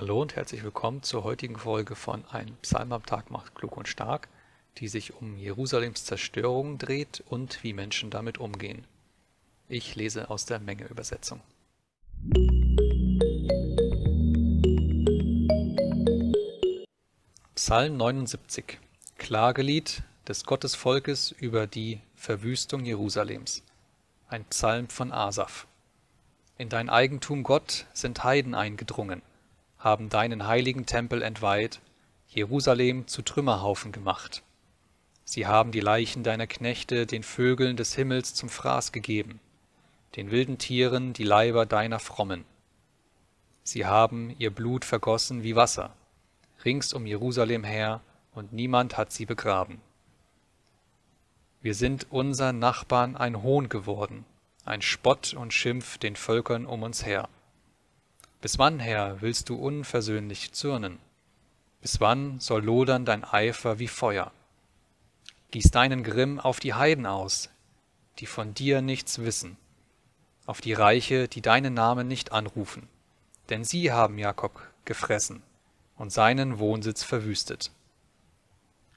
Hallo und herzlich willkommen zur heutigen Folge von Ein Psalm am Tag macht klug und stark, die sich um Jerusalems Zerstörung dreht und wie Menschen damit umgehen. Ich lese aus der Menge-Übersetzung. Psalm 79 Klagelied des Gottesvolkes über die Verwüstung Jerusalems. Ein Psalm von Asaph. In dein Eigentum, Gott, sind Heiden eingedrungen, haben deinen heiligen Tempel entweiht, Jerusalem zu Trümmerhaufen gemacht. Sie haben die Leichen deiner Knechte den Vögeln des Himmels zum Fraß gegeben, den wilden Tieren die Leiber deiner Frommen. Sie haben ihr Blut vergossen wie Wasser, rings um Jerusalem her, und niemand hat sie begraben. Wir sind unseren Nachbarn ein Hohn geworden, ein Spott und Schimpf den Völkern um uns her. Bis wann, Herr, willst du unversöhnlich zürnen? Bis wann soll lodern dein Eifer wie Feuer? Gieß deinen Grimm auf die Heiden aus, die von dir nichts wissen, auf die Reiche, die deinen Namen nicht anrufen, denn sie haben Jakob gefressen und seinen Wohnsitz verwüstet.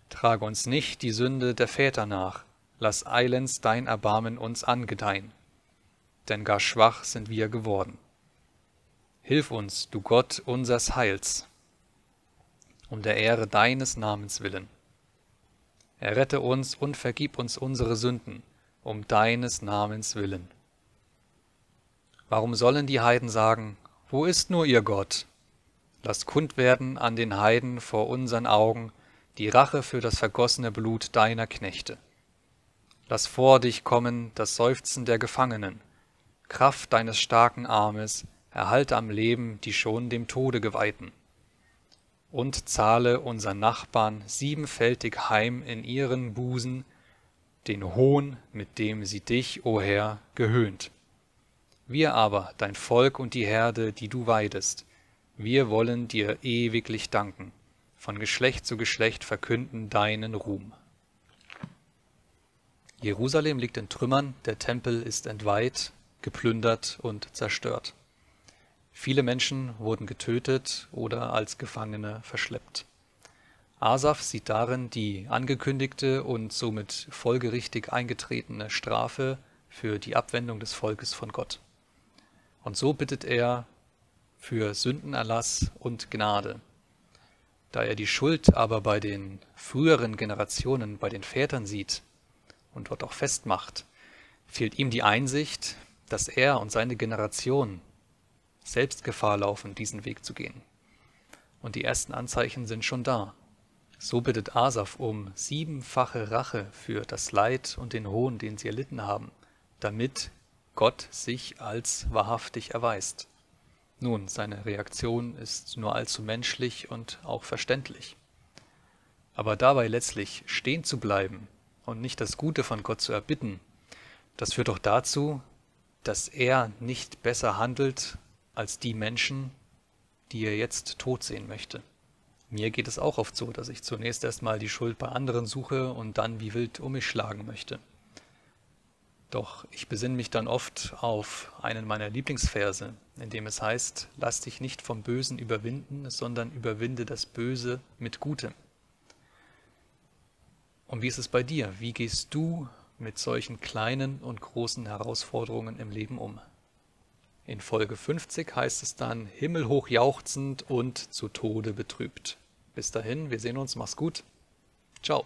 Trage uns nicht die Sünde der Väter nach, lass eilends dein Erbarmen uns angedeihen, denn gar schwach sind wir geworden. Hilf uns, du Gott unsers Heils, um der Ehre deines Namens willen. Errette uns und vergib uns unsere Sünden, um deines Namens willen. Warum sollen die Heiden sagen, wo ist nur ihr Gott? Lass kund werden an den Heiden vor unseren Augen die Rache für das vergossene Blut deiner Knechte. Lass vor dich kommen das Seufzen der Gefangenen. Kraft deines starken Armes, erhalte am Leben die schon dem Tode geweihten. Und zahle unseren Nachbarn siebenfältig heim in ihren Busen den Hohn, mit dem sie dich, o Herr, gehöhnt. Wir aber, dein Volk und die Herde, die du weidest, wir wollen dir ewiglich danken, von Geschlecht zu Geschlecht verkünden deinen Ruhm. Jerusalem liegt in Trümmern, der Tempel ist entweiht, geplündert und zerstört. Viele Menschen wurden getötet oder als Gefangene verschleppt. Asaf sieht darin die angekündigte und somit folgerichtig eingetretene Strafe für die Abwendung des Volkes von Gott. Und so bittet er für Sündenerlass und Gnade. Da er die Schuld aber bei den früheren Generationen, bei den Vätern sieht, und dort auch festmacht, fehlt ihm die Einsicht, dass er und seine Generation selbst Gefahr laufen, diesen Weg zu gehen. Und die ersten Anzeichen sind schon da. So bittet Asaf um siebenfache Rache für das Leid und den Hohn, den sie erlitten haben, damit Gott sich als wahrhaftig erweist. Nun, seine Reaktion ist nur allzu menschlich und auch verständlich. Aber dabei letztlich stehen zu bleiben und nicht das Gute von Gott zu erbitten, das führt doch dazu, dass er nicht besser handelt als die Menschen, die er jetzt tot sehen möchte. Mir geht es auch oft so, dass ich zunächst erstmal die Schuld bei anderen suche und dann wie wild um mich schlagen möchte. Doch ich besinne mich dann oft auf einen meiner Lieblingsverse, in dem es heißt, lass dich nicht vom Bösen überwinden, sondern überwinde das Böse mit Gutem. Und wie ist es bei dir? Wie gehst du mit solchen kleinen und großen Herausforderungen im Leben um? In Folge 50 heißt es dann himmelhoch jauchzend und zu Tode betrübt. Bis dahin, wir sehen uns, mach's gut. Ciao.